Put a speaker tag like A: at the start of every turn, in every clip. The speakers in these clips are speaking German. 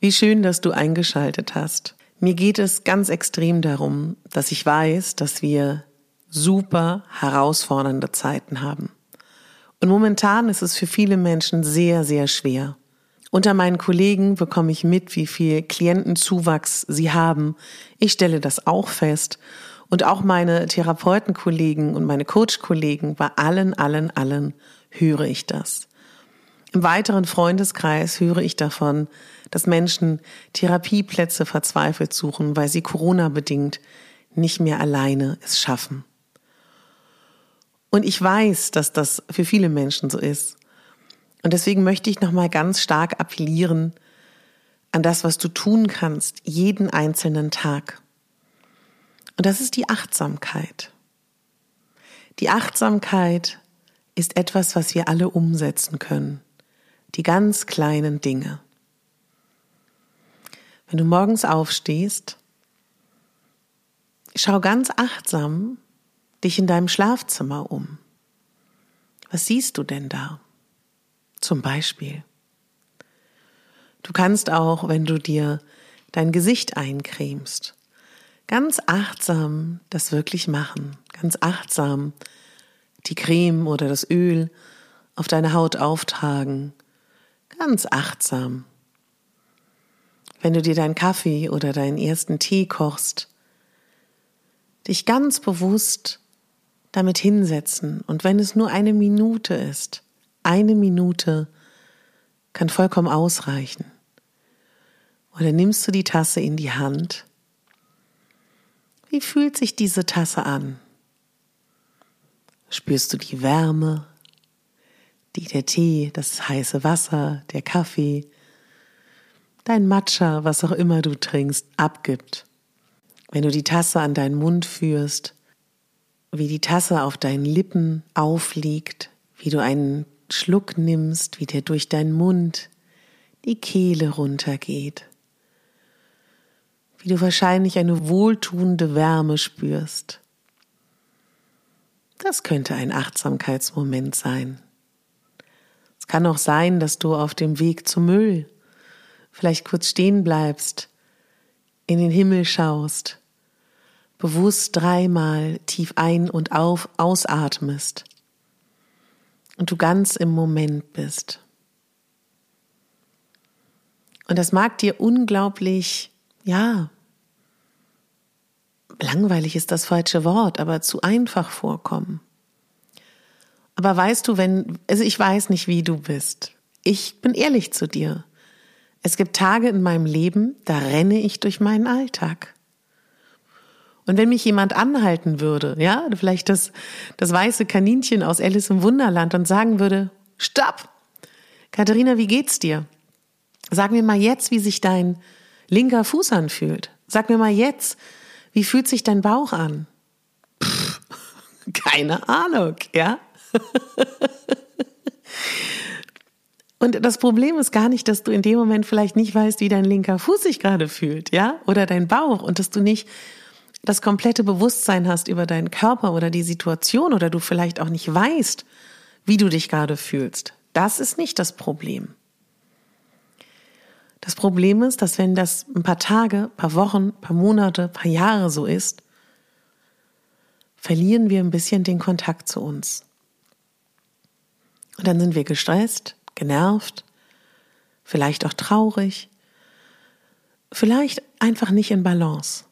A: Wie schön, dass du eingeschaltet hast. Mir geht es ganz extrem darum, dass ich weiß, dass wir super herausfordernde Zeiten haben. Und momentan ist es für viele Menschen sehr, sehr schwer. Unter meinen Kollegen bekomme ich mit, wie viel Klientenzuwachs sie haben. Ich stelle das auch fest. Und auch meine Therapeutenkollegen und meine Coachkollegen, bei allen, allen, allen höre ich das. Im weiteren Freundeskreis höre ich davon, dass Menschen Therapieplätze verzweifelt suchen, weil sie Corona bedingt nicht mehr alleine es schaffen. Und ich weiß, dass das für viele Menschen so ist. Und deswegen möchte ich nochmal ganz stark appellieren an das, was du tun kannst, jeden einzelnen Tag. Und das ist die Achtsamkeit. Die Achtsamkeit ist etwas, was wir alle umsetzen können. Die ganz kleinen Dinge. Wenn du morgens aufstehst, schau ganz achtsam dich in deinem Schlafzimmer um. Was siehst du denn da? Zum Beispiel. Du kannst auch, wenn du dir dein Gesicht eincremst, ganz achtsam das wirklich machen. Ganz achtsam die Creme oder das Öl auf deine Haut auftragen. Ganz achtsam wenn du dir deinen Kaffee oder deinen ersten Tee kochst, dich ganz bewusst damit hinsetzen und wenn es nur eine Minute ist, eine Minute kann vollkommen ausreichen. Oder nimmst du die Tasse in die Hand? Wie fühlt sich diese Tasse an? Spürst du die Wärme, die der Tee, das heiße Wasser, der Kaffee, dein Matcha, was auch immer du trinkst, abgibt. Wenn du die Tasse an deinen Mund führst, wie die Tasse auf deinen Lippen aufliegt, wie du einen Schluck nimmst, wie der durch deinen Mund die Kehle runtergeht, wie du wahrscheinlich eine wohltuende Wärme spürst. Das könnte ein Achtsamkeitsmoment sein. Kann auch sein, dass du auf dem Weg zum Müll vielleicht kurz stehen bleibst, in den Himmel schaust, bewusst dreimal tief ein- und auf, ausatmest und du ganz im Moment bist. Und das mag dir unglaublich, ja, langweilig ist das falsche Wort, aber zu einfach vorkommen. Aber weißt du, wenn, also ich weiß nicht, wie du bist. Ich bin ehrlich zu dir. Es gibt Tage in meinem Leben, da renne ich durch meinen Alltag. Und wenn mich jemand anhalten würde, ja, vielleicht das, das weiße Kaninchen aus Alice im Wunderland und sagen würde, stopp! Katharina, wie geht's dir? Sag mir mal jetzt, wie sich dein linker Fuß anfühlt. Sag mir mal jetzt, wie fühlt sich dein Bauch an? Pff, keine Ahnung, ja? Und das Problem ist gar nicht, dass du in dem Moment vielleicht nicht weißt, wie dein linker Fuß sich gerade fühlt, ja, oder dein Bauch und dass du nicht das komplette Bewusstsein hast über deinen Körper oder die Situation oder du vielleicht auch nicht weißt, wie du dich gerade fühlst. Das ist nicht das Problem. Das Problem ist, dass wenn das ein paar Tage, paar Wochen, paar Monate, paar Jahre so ist, verlieren wir ein bisschen den Kontakt zu uns. Und dann sind wir gestresst, genervt, vielleicht auch traurig, vielleicht einfach nicht in Balance.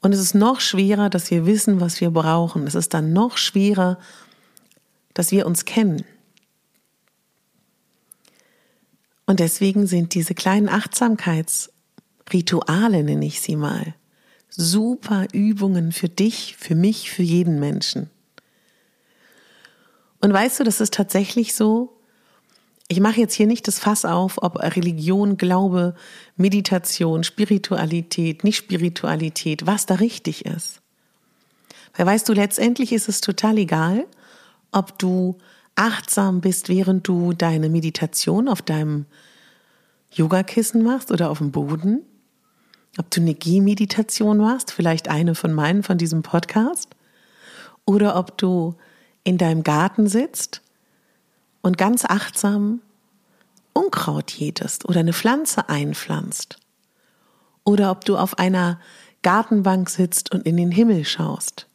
A: Und es ist noch schwerer, dass wir wissen, was wir brauchen. Es ist dann noch schwerer, dass wir uns kennen. Und deswegen sind diese kleinen Achtsamkeitsrituale, nenne ich sie mal, super Übungen für dich, für mich, für jeden Menschen. Und weißt du, das ist tatsächlich so, Ich mache jetzt hier nicht das Fass auf, ob Religion, Glaube, Meditation, Spiritualität, nicht Spiritualität, was da richtig ist. Weil weißt du, letztendlich ist es total egal, ob du achtsam bist, während du deine Meditation auf deinem Yogakissen machst oder auf dem Boden. Ob du eine Gehmeditation machst, vielleicht eine von meinen von diesem Podcast. Oder ob du in deinem Garten sitzt und ganz achtsam Unkraut jätest oder eine Pflanze einpflanzt. Oder ob du auf einer Gartenbank sitzt und in den Himmel schaust.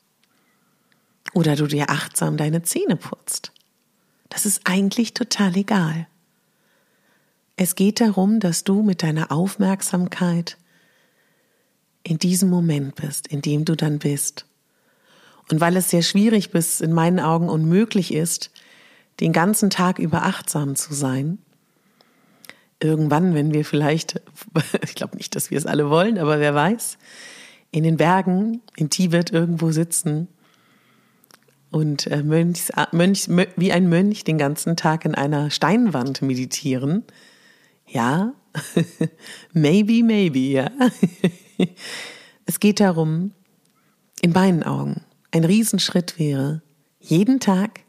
A: Oder du dir achtsam deine Zähne putzt. Das ist eigentlich total egal. Es geht darum, dass du mit deiner Aufmerksamkeit in diesem Moment bist, in dem du dann bist. Und weil es sehr schwierig bis in meinen Augen unmöglich ist, den ganzen Tag über achtsam zu sein, irgendwann, wenn wir vielleicht, ich glaube nicht, dass wir es alle wollen, aber wer weiß, in den Bergen in Tibet irgendwo sitzen und äh, Mönchs, Mönch, wie ein Mönch den ganzen Tag in einer Steinwand meditieren. Ja, maybe, maybe, ja. es geht darum, in meinen Augen, ein Riesenschritt wäre, jeden Tag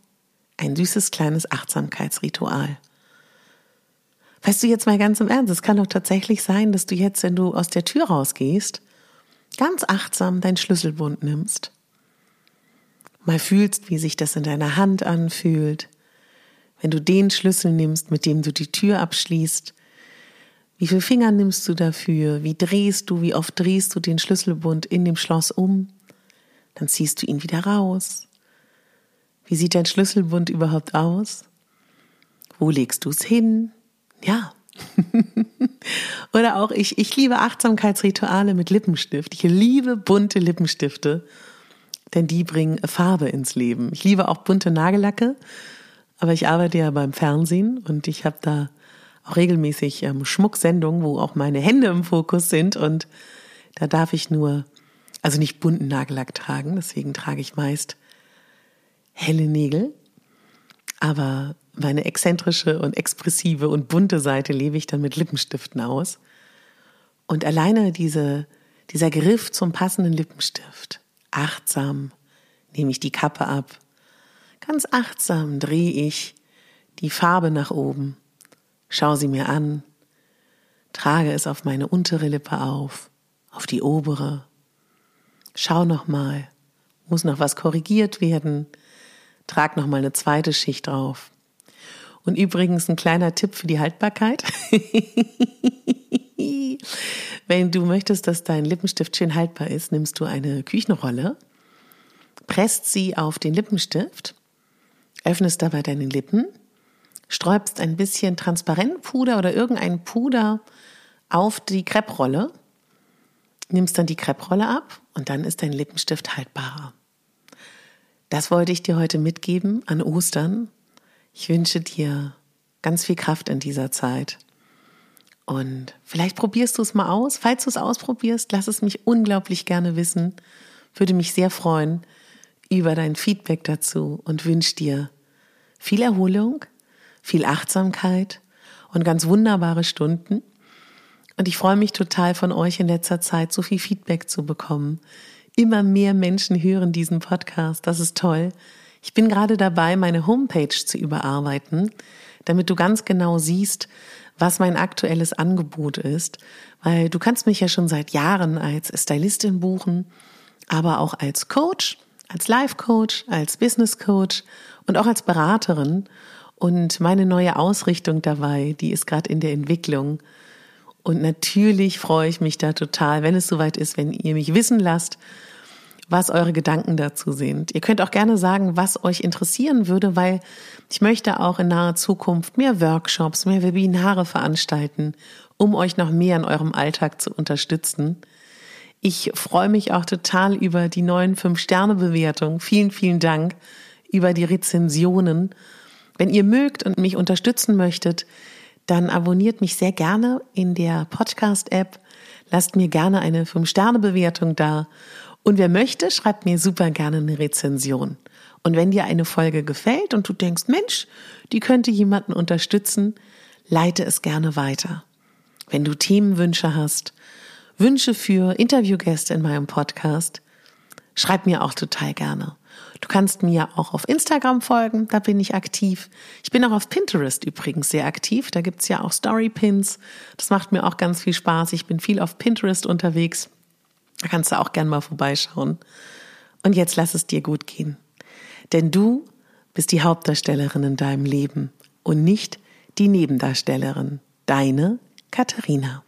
A: ein süßes kleines Achtsamkeitsritual. Weißt du jetzt mal ganz im Ernst, es kann doch tatsächlich sein, dass du jetzt, wenn du aus der Tür rausgehst, ganz achtsam deinen Schlüsselbund nimmst mal fühlst, wie sich das in deiner Hand anfühlt, wenn du den Schlüssel nimmst, mit dem du die Tür abschließt, wie viele Finger nimmst du dafür? Wie drehst du, wie oft drehst du den Schlüsselbund in dem Schloss um? Dann ziehst du ihn wieder raus. Wie sieht dein Schlüsselbund überhaupt aus? Wo legst du es hin? Ja. Oder auch ich, ich liebe Achtsamkeitsrituale mit Lippenstift. Ich liebe bunte Lippenstifte denn die bringen Farbe ins Leben. Ich liebe auch bunte Nagellacke, aber ich arbeite ja beim Fernsehen und ich habe da auch regelmäßig ähm, Schmucksendungen, wo auch meine Hände im Fokus sind und da darf ich nur, also nicht bunten Nagellack tragen, deswegen trage ich meist helle Nägel, aber meine exzentrische und expressive und bunte Seite lebe ich dann mit Lippenstiften aus. Und alleine diese, dieser Griff zum passenden Lippenstift, Achtsam nehme ich die Kappe ab. Ganz achtsam drehe ich die Farbe nach oben, schau sie mir an, trage es auf meine untere Lippe auf, auf die obere. Schau nochmal, muss noch was korrigiert werden, trag nochmal eine zweite Schicht drauf. Und übrigens ein kleiner Tipp für die Haltbarkeit. Wenn du möchtest, dass dein Lippenstift schön haltbar ist, nimmst du eine Küchenrolle, presst sie auf den Lippenstift, öffnest dabei deine Lippen, sträubst ein bisschen Transparentpuder oder irgendein Puder auf die Krepprolle, nimmst dann die Krepprolle ab und dann ist dein Lippenstift haltbarer. Das wollte ich dir heute mitgeben an Ostern. Ich wünsche dir ganz viel Kraft in dieser Zeit. Und vielleicht probierst du es mal aus. Falls du es ausprobierst, lass es mich unglaublich gerne wissen. Würde mich sehr freuen über dein Feedback dazu und wünsche dir viel Erholung, viel Achtsamkeit und ganz wunderbare Stunden. Und ich freue mich total von euch in letzter Zeit so viel Feedback zu bekommen. Immer mehr Menschen hören diesen Podcast. Das ist toll. Ich bin gerade dabei, meine Homepage zu überarbeiten, damit du ganz genau siehst, was mein aktuelles Angebot ist, weil du kannst mich ja schon seit Jahren als Stylistin buchen, aber auch als Coach, als Life Coach, als Business Coach und auch als Beraterin. Und meine neue Ausrichtung dabei, die ist gerade in der Entwicklung. Und natürlich freue ich mich da total, wenn es soweit ist, wenn ihr mich wissen lasst, was eure Gedanken dazu sind. Ihr könnt auch gerne sagen, was euch interessieren würde, weil ich möchte auch in naher Zukunft mehr Workshops, mehr Webinare veranstalten, um euch noch mehr in eurem Alltag zu unterstützen. Ich freue mich auch total über die neuen Fünf-Sterne-Bewertungen. Vielen, vielen Dank über die Rezensionen. Wenn ihr mögt und mich unterstützen möchtet, dann abonniert mich sehr gerne in der Podcast-App. Lasst mir gerne eine Fünf-Sterne-Bewertung da. Und wer möchte, schreibt mir super gerne eine Rezension. Und wenn dir eine Folge gefällt und du denkst, Mensch, die könnte jemanden unterstützen, leite es gerne weiter. Wenn du Themenwünsche hast, Wünsche für Interviewgäste in meinem Podcast, schreib mir auch total gerne. Du kannst mir auch auf Instagram folgen, da bin ich aktiv. Ich bin auch auf Pinterest übrigens sehr aktiv, da gibt's ja auch Storypins. Das macht mir auch ganz viel Spaß. Ich bin viel auf Pinterest unterwegs. Da kannst du auch gern mal vorbeischauen. Und jetzt lass es dir gut gehen. Denn du bist die Hauptdarstellerin in deinem Leben und nicht die Nebendarstellerin. Deine Katharina.